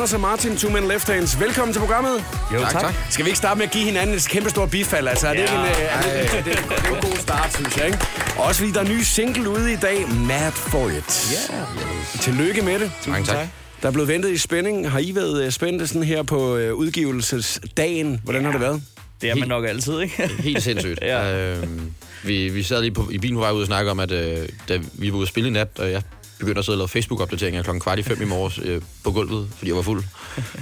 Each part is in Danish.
Anders og Martin, Two Men Left Hands. Velkommen til programmet. Jo, tak. tak. Skal vi ikke starte med at give hinanden et kæmpe stort bifald? Altså, er det, en, øh, er det, det, det, det er en god start, synes jeg, ikke? Også fordi der er en ny single ude i dag, Mad For It. Ja. Tillykke med det. Mange tak. Der er blevet ventet i spænding. Har I været øh, spændte sådan her på øh, udgivelsesdagen? Hvordan har det været? Det er man nok altid, ikke? Helt sindssygt. Ja. øhm, vi, vi sad lige på, i bilen på vej ud og snakke om, at øh, da vi var ude at spille i nat, og jeg begyndte at sidde og lave Facebook-opdateringer klokken kvart i fem i morges øh, på gulvet, fordi jeg var fuld,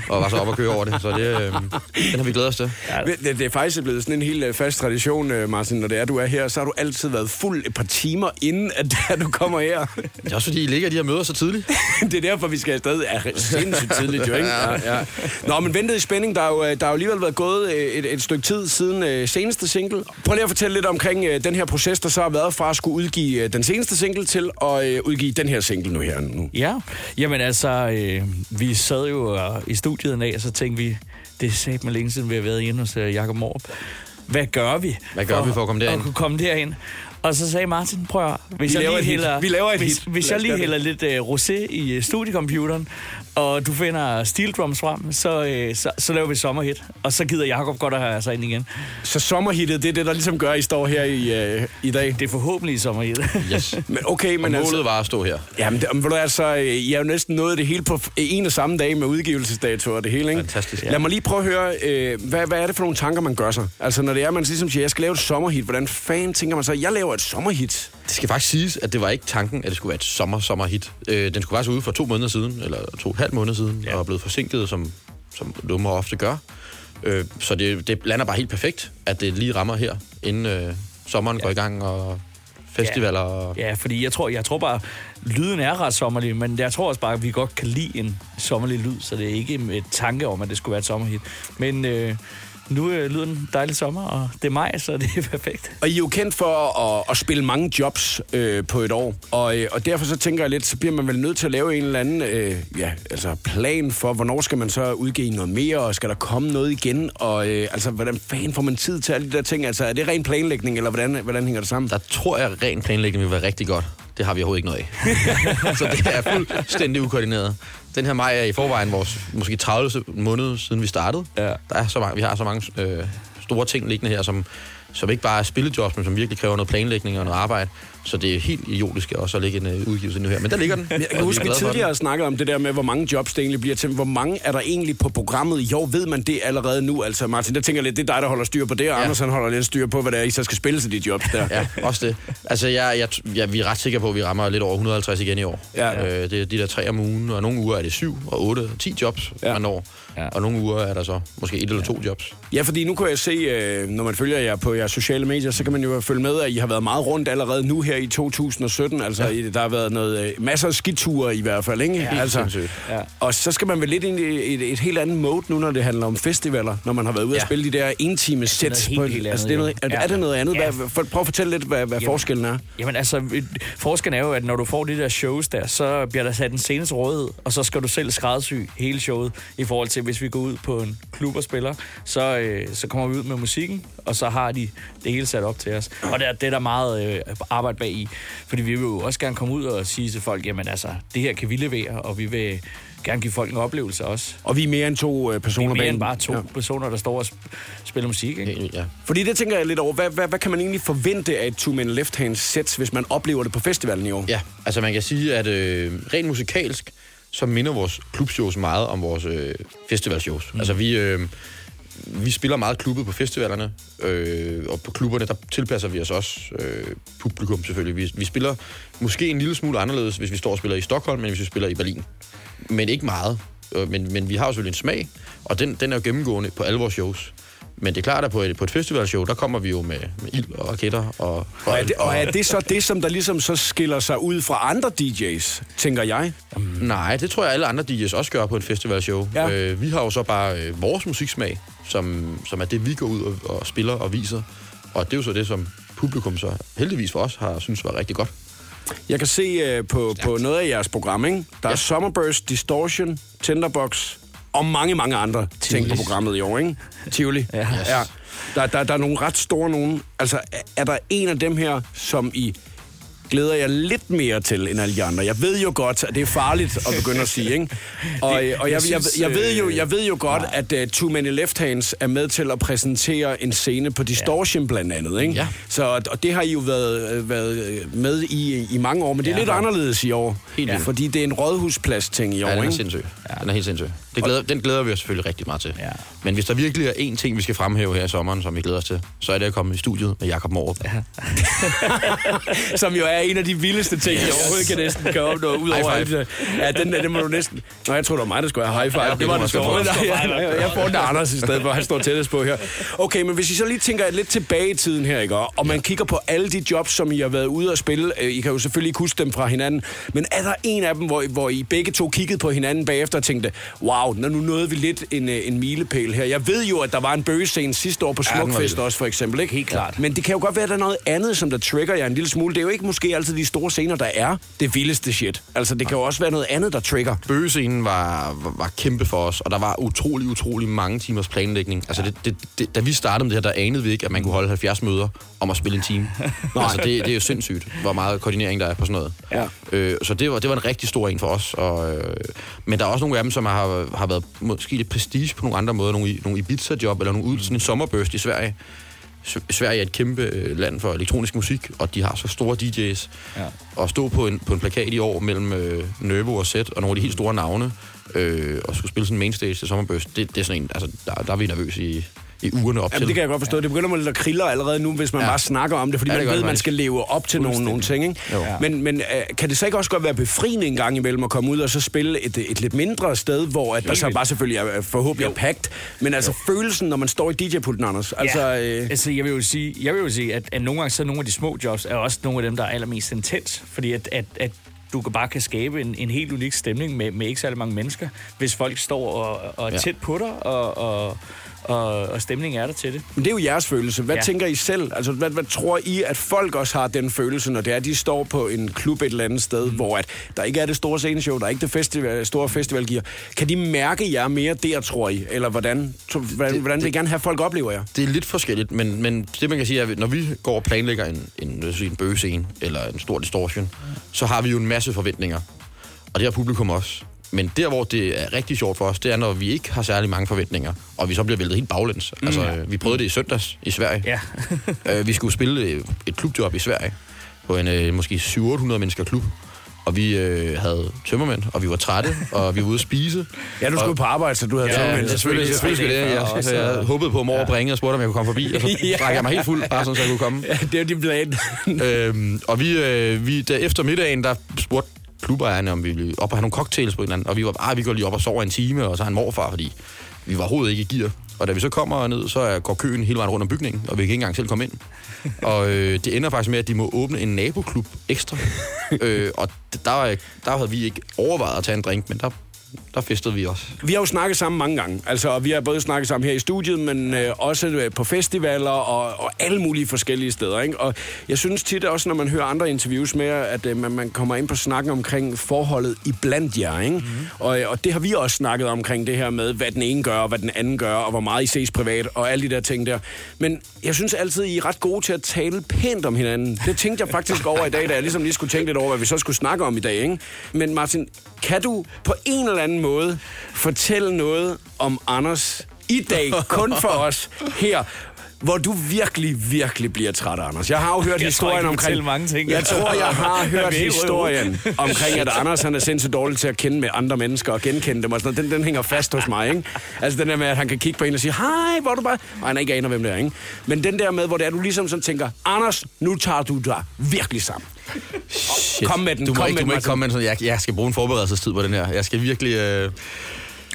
og var så op og køre over det. Så det, øh, den har vi glædet os til. Ja. Det, det er faktisk blevet sådan en helt øh, fast tradition, øh, Martin, når det er, du er her, så har du altid været fuld et par timer inden, at at du kommer her. Det er også fordi, I ligger de her møder så tidligt. det er derfor, vi skal afsted. Ja, sindssygt tidligt jo, ikke? Ja, ja. Nå, men ventet i spænding. Der har jo, øh, der har jo alligevel været gået et, et stykke tid siden øh, seneste single. Prøv lige at fortælle lidt omkring øh, den her proces, der så har været fra at skulle udgive øh, den seneste single til at øh, udgive den her single nu her. Nu. Ja, jamen altså, øh, vi sad jo øh, i studiet en dag, og så tænkte vi, det er sat med længe siden, vi har været inde hos øh, Jacob Morp. Hvad gør vi? Hvad gør vi for at komme derind? At kunne komme derind. Og så sagde Martin, prøv at, høre, hvis Vi jeg laver lige hælder, Vi laver et hvis, hit. hvis jeg lige hælder lidt øh, rosé i øh, studiecomputeren, og du finder steel drums frem, så, øh, så, så laver vi sommerhit. Og så gider Jacob godt at have sig ind igen. Så sommerhittet, det er det, der ligesom gør, at I står her i, øh, i dag. Det er forhåbentlig sommerhit. Yes. Men okay, Og men målet altså... var at stå her. Jamen, det, men altså, I har jo næsten nået det hele på en og samme dag med udgivelsesdatoer og det hele, ikke? Fantastisk. Lad mig lige prøve at høre, øh, hvad, hvad er det for nogle tanker, man gør sig? Altså, når det er, man ligesom siger, jeg skal lave et sommerhit, hvordan fanden tænker man så, jeg laver et sommerhit? Det skal faktisk siges, at det var ikke tanken, at det skulle være et sommer-sommerhit. Øh, den skulle faktisk ud for to måneder siden, eller to og et halvt måneder siden, ja. og er blevet forsinket, som, som nummer ofte gør. Øh, så det, det lander bare helt perfekt, at det lige rammer her, inden øh, sommeren ja. går i gang, og festivaler. Og... Ja, fordi jeg tror, jeg tror bare, lyden er ret sommerlig, men jeg tror også bare, at vi godt kan lide en sommerlig lyd, så det er ikke med tanke om, at det skulle være et sommerhit. Men øh, nu øh, lyder den dejlig sommer, og det er maj, så det er perfekt. Og I er jo kendt for at, at spille mange jobs øh, på et år, og, øh, og derfor så tænker jeg lidt, så bliver man vel nødt til at lave en eller anden øh, ja, altså plan for, hvornår skal man så udgive noget mere, og skal der komme noget igen, og øh, altså, hvordan fanden får man tid til alle de der ting? Altså, er det ren planlægning, eller hvordan, hvordan hænger det sammen? Der tror jeg, at ren planlægning vil være rigtig godt. Det har vi overhovedet ikke noget af. så det er fuldstændig ukoordineret. Den her maj er i forvejen vores måske 30. måned, siden vi startede. Ja. Der er så mange, vi har så mange øh, store ting liggende her, som, som ikke bare er spillejobs, men som virkelig kræver noget planlægning og noget arbejde. Så det er helt idiotisk også at lægge en øh, udgivelse nu her. Men der ligger den. Jeg kan huske, vi tidligere snakkede om det der med, hvor mange jobs det egentlig bliver til. Hvor mange er der egentlig på programmet? Jo, ved man det allerede nu? Altså, Martin, der tænker jeg lidt, det er dig, der holder styr på det, og ja. Ja. Anders han holder lidt styr på, hvad det er, I så skal spille til de jobs der. Ja, også det. Altså, jeg, jeg, jeg, vi er ret sikre på, at vi rammer lidt over 150 igen i år. Ja. Øh, det er de der tre om ugen, og nogle uger er det syv og otte og ti jobs, Ja. ja. man når. Ja. Ja. Og nogle uger er der så måske et eller to jobs. Ja, fordi nu kan jeg se, øh, når man følger jer på jeres sociale medier, så kan man jo følge med, at I har været meget rundt allerede nu her i 2017. Altså, ja. der har været noget, øh, masser af skiture i hvert fald, ikke? Helt altså, sindssygt. Ja. og så skal man vel lidt ind i et, et helt andet mode nu, når det handler om festivaler, når man har været ude ja. Ja. at spille de der en-time sæt. helt, på- helt andet, altså, det er, noget, er, jo. er det noget andet? Ja. Hvad, prøv at fortælle lidt, hvad, hvad forskellen er. Jamen altså, forskellen er jo, at når du får de der shows der, så bliver der sat en scene til rådighed, og så skal du selv skræddersy hele showet, i forhold til, hvis vi går ud på en klub og spiller, så, øh, så kommer vi ud med musikken, og så har de det hele sat op til os. Og der, det er der meget øh, arbejde bag i, fordi vi vil jo også gerne komme ud og sige til folk, jamen altså, det her kan vi levere, og vi vil gerne give folk en oplevelse også. Og vi er mere end to øh, Vi er personer mere bag end bare to Ja. personer, der står og sp- spiller musik, ikke? Ja. Fordi det tænker jeg lidt over. Hvad, hvad, hvad kan man egentlig forvente af et Two Men Left Hand sæt, hvis man oplever det på festivalen i år? Ja, altså man kan sige, at øh, rent musikalsk, så minder vores klubshows meget om vores øh, festivalshows. Mm. Altså vi, øh, vi spiller meget klubbet på festivalerne, øh, og på klubberne, der tilpasser vi os også øh, publikum selvfølgelig. Vi, vi spiller måske en lille smule anderledes, hvis vi står og spiller i Stockholm, men hvis vi spiller i Berlin. Men ikke meget. Øh, Men, men vi har jo selvfølgelig en smag, og den, den er jo gennemgående på alle vores shows. Men det er klart, at på et, på et festivalshow, der kommer vi jo med, med ild og raketter og... Og er, det, og er det så det, som der ligesom så skiller sig ud fra andre DJ's, tænker jeg? Nej, det tror jeg, alle andre DJ's også gør på et festivalshow. Ja. Øh, vi har jo så bare øh, vores musiksmag, som, som er det, vi går ud og, og spiller og viser. Og det er jo så det, som publikum så heldigvis for os har synes var rigtig godt. Jeg kan se uh, på, på noget af jeres program, ikke? Der er Ja. Summerburst, Distortion, Tinderbox og mange, mange andre ting på Tivoli. programmet i år, ikke? Tivoli. Ja. Yes. ja. Der, der, der er nogle ret store nogen. Altså, er- er der en af dem her, som I glæder jeg lidt mere til end alle de andre. Jeg ved jo godt, at det er farligt at begynde at sige, ikke? Og, og jeg, jeg, jeg, ved jo, øh, jeg ved jo godt, at uh, Too Many Left Hands er med til at præsentere en scene på Distortion blandt andet, ikke? Ja. Så, og det har I jo været, øh, været med i i mange år, men det er Ja. lidt anderledes i år. Helt. Fordi det er en rådhusplads-ting i år, Ja, den er ikke? sindssyg. Den er helt sindssyg. Det glæder, den glæder vi os selvfølgelig rigtig meget til. Ja. Men hvis der virkelig er én ting, vi skal fremhæve her i sommeren, som vi glæder os til, så er det at komme i studiet med Jakob Morup. Ja. Som jo er en af de vildeste ting, jeg overhovedet kan næsten komme noget ud over. Der. Ja, den, der, den må du næsten... Nå, jeg tror det var mig, der skulle have high five. Ja, det det var det. Nej, jeg, får den af Anders i stedet for, han står tættest på her. Okay, men hvis I så lige tænker lidt tilbage i tiden her, ikke? og man kigger på alle de jobs, som I har været ude at spille, øh, I kan jo selvfølgelig ikke huske dem fra hinanden, men er der en af dem, hvor, hvor I begge to kiggede på hinanden bagefter og tænkte, wow, nu nåede vi lidt en, øh, en milepæl her. Jeg ved jo, at der var en bøgescene sidste år på Ja, Smukfest vild. også, for eksempel. Ikke? Helt klart. Men det kan jo godt være, at der er noget andet, som der trigger jer en lille smule. Det er jo ikke måske altid de store scener, der er det vildeste shit. Altså, det kan jo også være noget andet, der trigger. Bøgescenen var, var, var kæmpe for os, og der var utrolig, utrolig mange timers planlægning. Altså, det, det, det, da vi startede med det her, der anede vi ikke, at man kunne holde 70 møder om at spille en time. altså, det, det er jo sindssygt, hvor meget koordinering der er på sådan noget. Ja. Øh, så det var, det var en rigtig stor en for os. Og, øh, men der er også nogle af dem, som har, har været måske lidt prestige på nogle andre måder. Nogle, i- nogle Ibiza-job, eller nogle ud, sådan en sommerbørst i Sverige. Sverige er et kæmpe øh, land for elektronisk musik, og de har så store DJ's. Ja. At stå på en, på en plakat i år mellem øh, Nervo og Zed og nogle af de helt store navne, øh, og skulle spille sådan en mainstage til sommerbørst, det, det er sådan en, altså, der, der er vi nervøse i, i ugerne op Jamen, til. det kan jeg godt forstå. Det begynder mig lidt at kriller allerede nu, hvis man ja. Ja. bare snakker om det, fordi Ja, ja, det man ved, man skal leve op til nogle, nogle ting. Ikke? Jo. Men, men øh, kan det så ikke også godt være befriende en gang imellem at komme ud og så spille et, et lidt mindre sted, hvor at der så bare selvfølgelig er forhåbentlig er pagt, men altså følelsen, når man står i DJ-pulten, Anders, altså... ja. Øh, altså jeg vil jo sige, jeg vil jo sige at, at nogle gange så er nogle af de små jobs er også nogle af dem, der er allermest intens. Fordi at, at, at du kan bare kan skabe en, en helt unik stemning med, med ikke særlig mange mennesker, hvis folk står og, og er Ja. tæt på dig, og, og, og, og stemningen er der til det. Men det er jo jeres følelse. Hvad ja. Tænker I selv? Altså, hvad, hvad tror I, at folk også har den følelse, når det er, at de står på en klub et eller andet sted, mm. hvor at der ikke er det store sceneshow, der er ikke det festival, store festivalgear. Kan de mærke jer mere der, tror I? Eller hvordan, to, hvordan, det, hvordan vil I gerne have, at folk oplever jer? Det er lidt forskelligt, men, men det man kan sige er, at når vi går og planlægger en, en, en bøgescene eller en stor distortion, så har vi jo en masse forventninger. Og det har publikum også. Men der, hvor det er rigtig sjovt for os, det er, når vi ikke har særlig mange forventninger, og vi så bliver væltet helt baglæns. Mm. Altså, øh, vi prøvede det i søndags i Sverige. Ja. øh, vi skulle spille øh, et klubjob i Sverige, på en øh, måske 700-800 mennesker klub. Og vi øh, havde tømmermænd, og vi var trætte, og vi var ude at spise. Ja, du skulle Og- på arbejde, så du havde Ja, tømmermænd. ja, selvfølgelig, selvfølgelig skulle det. Jeg, Også, jeg, jeg håbede på, at mor ringede og spurgte, om jeg kunne komme forbi, og så Ja. drak jeg mig helt fuld, bare sådan, så jeg kunne komme. Ja, det er din plan. øhm, og vi, øh, vi der efter middagen, der spurgte klubejerne, om vi ville op og have nogle cocktails på hinanden, og vi var bare, vi går lige op og sover en time, og så har en morfar, fordi vi var overhovedet ikke i gear. Og da vi så kommer ned, så går køen hele vejen rundt om bygningen, og vi kan ikke engang selv komme ind. Og øh, det ender faktisk med, at de må åbne en naboklub ekstra. øh, og der, der havde vi ikke overvejet at tage en drink, men der, der festede vi også. Vi har jo snakket sammen mange gange. Altså, vi har både snakket sammen her i studiet, men øh, også øh, på festivaler og, og alle mulige forskellige steder. Ikke? Og jeg synes tit også, når man hører andre interviews med at øh, man, man kommer ind på snakken omkring forholdet i blandt jer. Ikke? Mm-hmm. Og, øh, og det har vi også snakket omkring det her med, hvad den ene gør, og hvad den anden gør, og hvor meget I ses privat, og alle de der ting der. Men jeg synes altid, I er ret gode til at tale pænt om hinanden. Det tænkte jeg faktisk over i dag, da jeg ligesom lige skulle tænke lidt over, hvad vi så skulle snakke om i dag. Ikke? Men Martin, kan du på en eller anden måde fortælle noget om Anders i dag, kun for os her, hvor du virkelig, virkelig bliver træt, Anders. Jeg har jo hørt Jeg tror, historien kan omkring... mange ting. Jeg tror, jeg har hørt historien omkring, at Anders han er sindssygt dårlig til at kende med andre mennesker og genkende dem. Og sådan noget. Den, den hænger fast hos mig, ikke? Altså den der med, at han kan kigge på en og sige, hej, hvor du bare... Og han ikke aner, hvem det er, ikke? Men den der med, hvor det er, du ligesom sådan tænker, Anders, nu tager du dig virkelig sammen. Shit. Kom med den, Du må kom ikke, med du må den, ikke komme med en sådan, jeg, jeg skal bruge en forberedelsestid på den her. Jeg skal virkelig... Øh,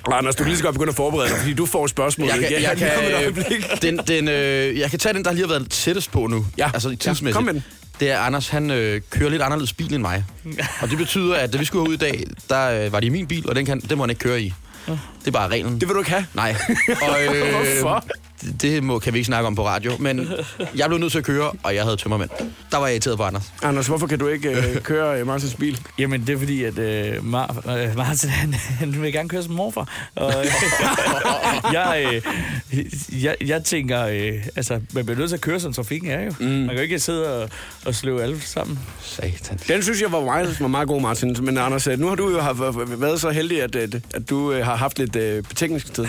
Og Anders, du kan lige så godt begynde at forberede dig, fordi du får spørgsmålet jeg, kan, igen. jeg, kan, øjeblik. den, den, øh, jeg kan tage den, der lige har været tættest på nu. Ja. Altså Ja, tidsmæssigt. kom med den. Det er, Anders, han øh, kører lidt anderledes bil end mig. Og det betyder, at da vi skulle ud i dag, der øh, var det i min bil, og den, kan, den må han ikke køre i. Det er bare reglen. Det vil du ikke have? Nej. Og, øh, Hvorfor? Det, det må, kan vi ikke snakke om på radio, men jeg blev nødt til at køre, og jeg havde tømmermænd. Der var jeg irriteret på Anders. Anders, hvorfor kan du ikke øh, køre øh, Martins bil? Jamen, det er fordi, at øh, Mar- øh, Martin, han, han vil gerne køre som morfar. Og, øh, jeg, øh, jeg, jeg tænker, øh, altså, man bliver nødt til at køre, som trafikken er jo. Mm. Man kan jo ikke sidde og, og sløve alle sammen. Satan. Den synes jeg var meget, var meget god, Martin. Men Anders, øh, nu har du jo haft, været så heldig, at, at, at du øh, har haft lidt øh, betænkningstid.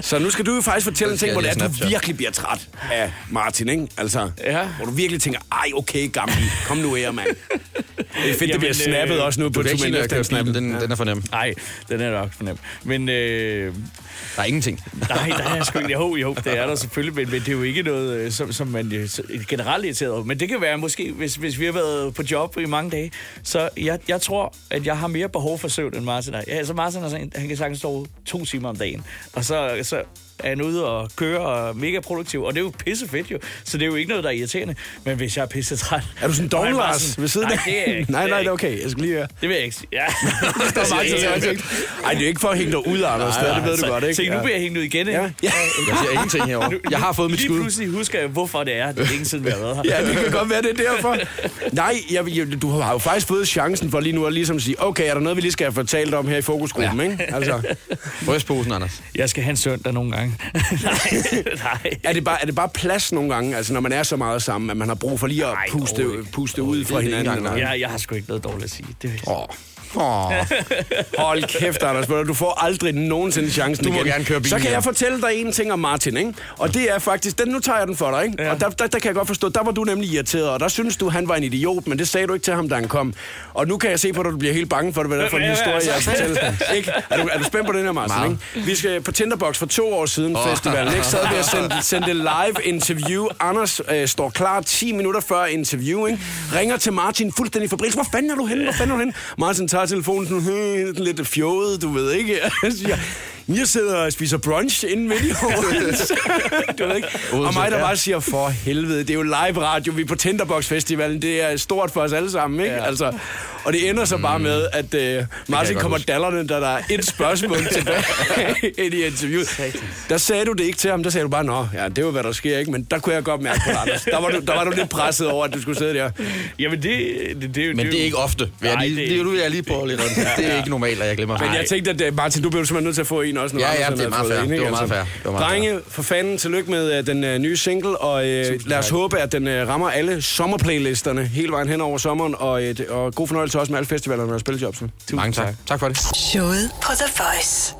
Så nu skal du jo faktisk fortælle en ting, hvor det er, at du virkelig bliver træt af Martin, ikke? Altså, Ja. hvor du virkelig tænker, ej, okay, gamle, kom nu her, mand. Det er fedt, det bliver snappet øh, også nu på at jeg kører snappen. Den, den er for nem. Nej, den er nok fornemt. Men øh, Der er ingenting. nej, der er sgu ikke. Jo, jo, det er der selvfølgelig, men, men det er jo ikke noget, øh, som, som man øh, så- generelt er irriteret over. Men det kan være måske, hvis, hvis vi har været på job i mange dage. Så jeg, jeg tror, at jeg har mere behov for søvn end Martin har. Ja, altså Martin sådan, han kan sagtens stå to timer om dagen. Og så, så er han ude og køre og er mega produktiv. Og det er jo pisse fedt jo. Så det er jo ikke noget, der er irriterende. Men hvis jeg er pisse træt... Er du sådan han dog, Lars, sådan- ved siden Nej, det er ikke. Nej, Det nej, er det er okay. Jeg skal lige høre. Det vil jeg ikke sige. Ja. Der er til ansigt. Ej, det er ikke for at hænge dig ud, Anders. Det, det ved du godt, ikke? Se, nu bliver jeg hængt ud igen, ikke? Ja. ja. Jeg siger ingenting herovre. Jeg har fået mit Lige skud. pludselig husker jeg, hvorfor det er. Det er ingen siden, vi har været her. Ja, det kan godt være, det er derfor. Nej, jeg, jeg, du har jo faktisk fået chancen for lige nu at ligesom sige, okay, er der noget, vi lige skal have fortalt om her i fokusgruppen, ja. ikke? Altså, Brystposen, Anders. Jeg skal have en søndag nogle gange. nej, nej. er, det bare, er det bare plads nogle gange, altså når man er så meget sammen, at man har brug for lige at Nej, puste, puste ud fra hinanden? Eller? Jeg, jeg har sgu ikke noget dårligt at sige. Det, Åh. Åh. Hold kæft, Anders. ved Du får aldrig nogensinde chancen Du må igen. gerne køre bilen Så kan jeg fortælle dig en ting om Martin, ikke? Og det er faktisk... Den, nu tager jeg den for dig, ikke? Ja. Og der, der, der, kan jeg godt forstå, der var du nemlig irriteret, og der synes du, han var en idiot, men det sagde du ikke til ham, da han kom. Og nu kan jeg se på dig, du bliver helt bange for det, hvad det er for en historie, jeg fortæller. Ikke? Er, du, er du spændt på den her, Martin? Meget. Ikke? Vi skal på Tinderbox for to år siden, festivalen. Ikke? Havde vi at sende, sende live interview. Anders øh, står klar 10 minutter før interview. Ikke? Ringer til Martin fuldstændig fabrik. Hvor fanden er du henne? Hvor fanden er du henne? Martin tager telefonen sådan, lidt fjollet, du ved ikke. Jeg jeg sidder og spiser brunch inden midt i Odense. du ved ikke? Og mig, der bare siger, for helvede, det er jo live radio, vi er på Tinderbox Festivalen, det er stort for os alle sammen, ikke? Ja. Altså, og det ender så bare med, at uh, Martin kommer dallerne, da der er et spørgsmål tilbage ind i interviewet. Der sagde du det ikke til ham, der sagde du bare, nå, ja, det er jo, hvad der sker, ikke? Men der kunne jeg godt mærke på dig, Anders. Der var, du, der var du lidt presset over, at du skulle sidde der. Jamen, det, det, det, Men det er ikke ofte. Vil jeg Nej, lige, det er det, ikke. det jeg lige prøve lidt rundt. Det er ikke normalt, at jeg glemmer. Men jeg tænkte, at uh, Martin, du blev simpelthen nødt til at få en også. Ja, ja, han det er meget fair. Det var meget Altså, fair. Var Drenge, for fanden, tillykke med uh, den uh, nye single, og lad os håbe, at den rammer alle sommerplaylisterne hele vejen hen over sommeren, og, og god fornøjelse også med alle festivalerne og spiljobsene. Mange tak. Tak for det. Showet på The Voice.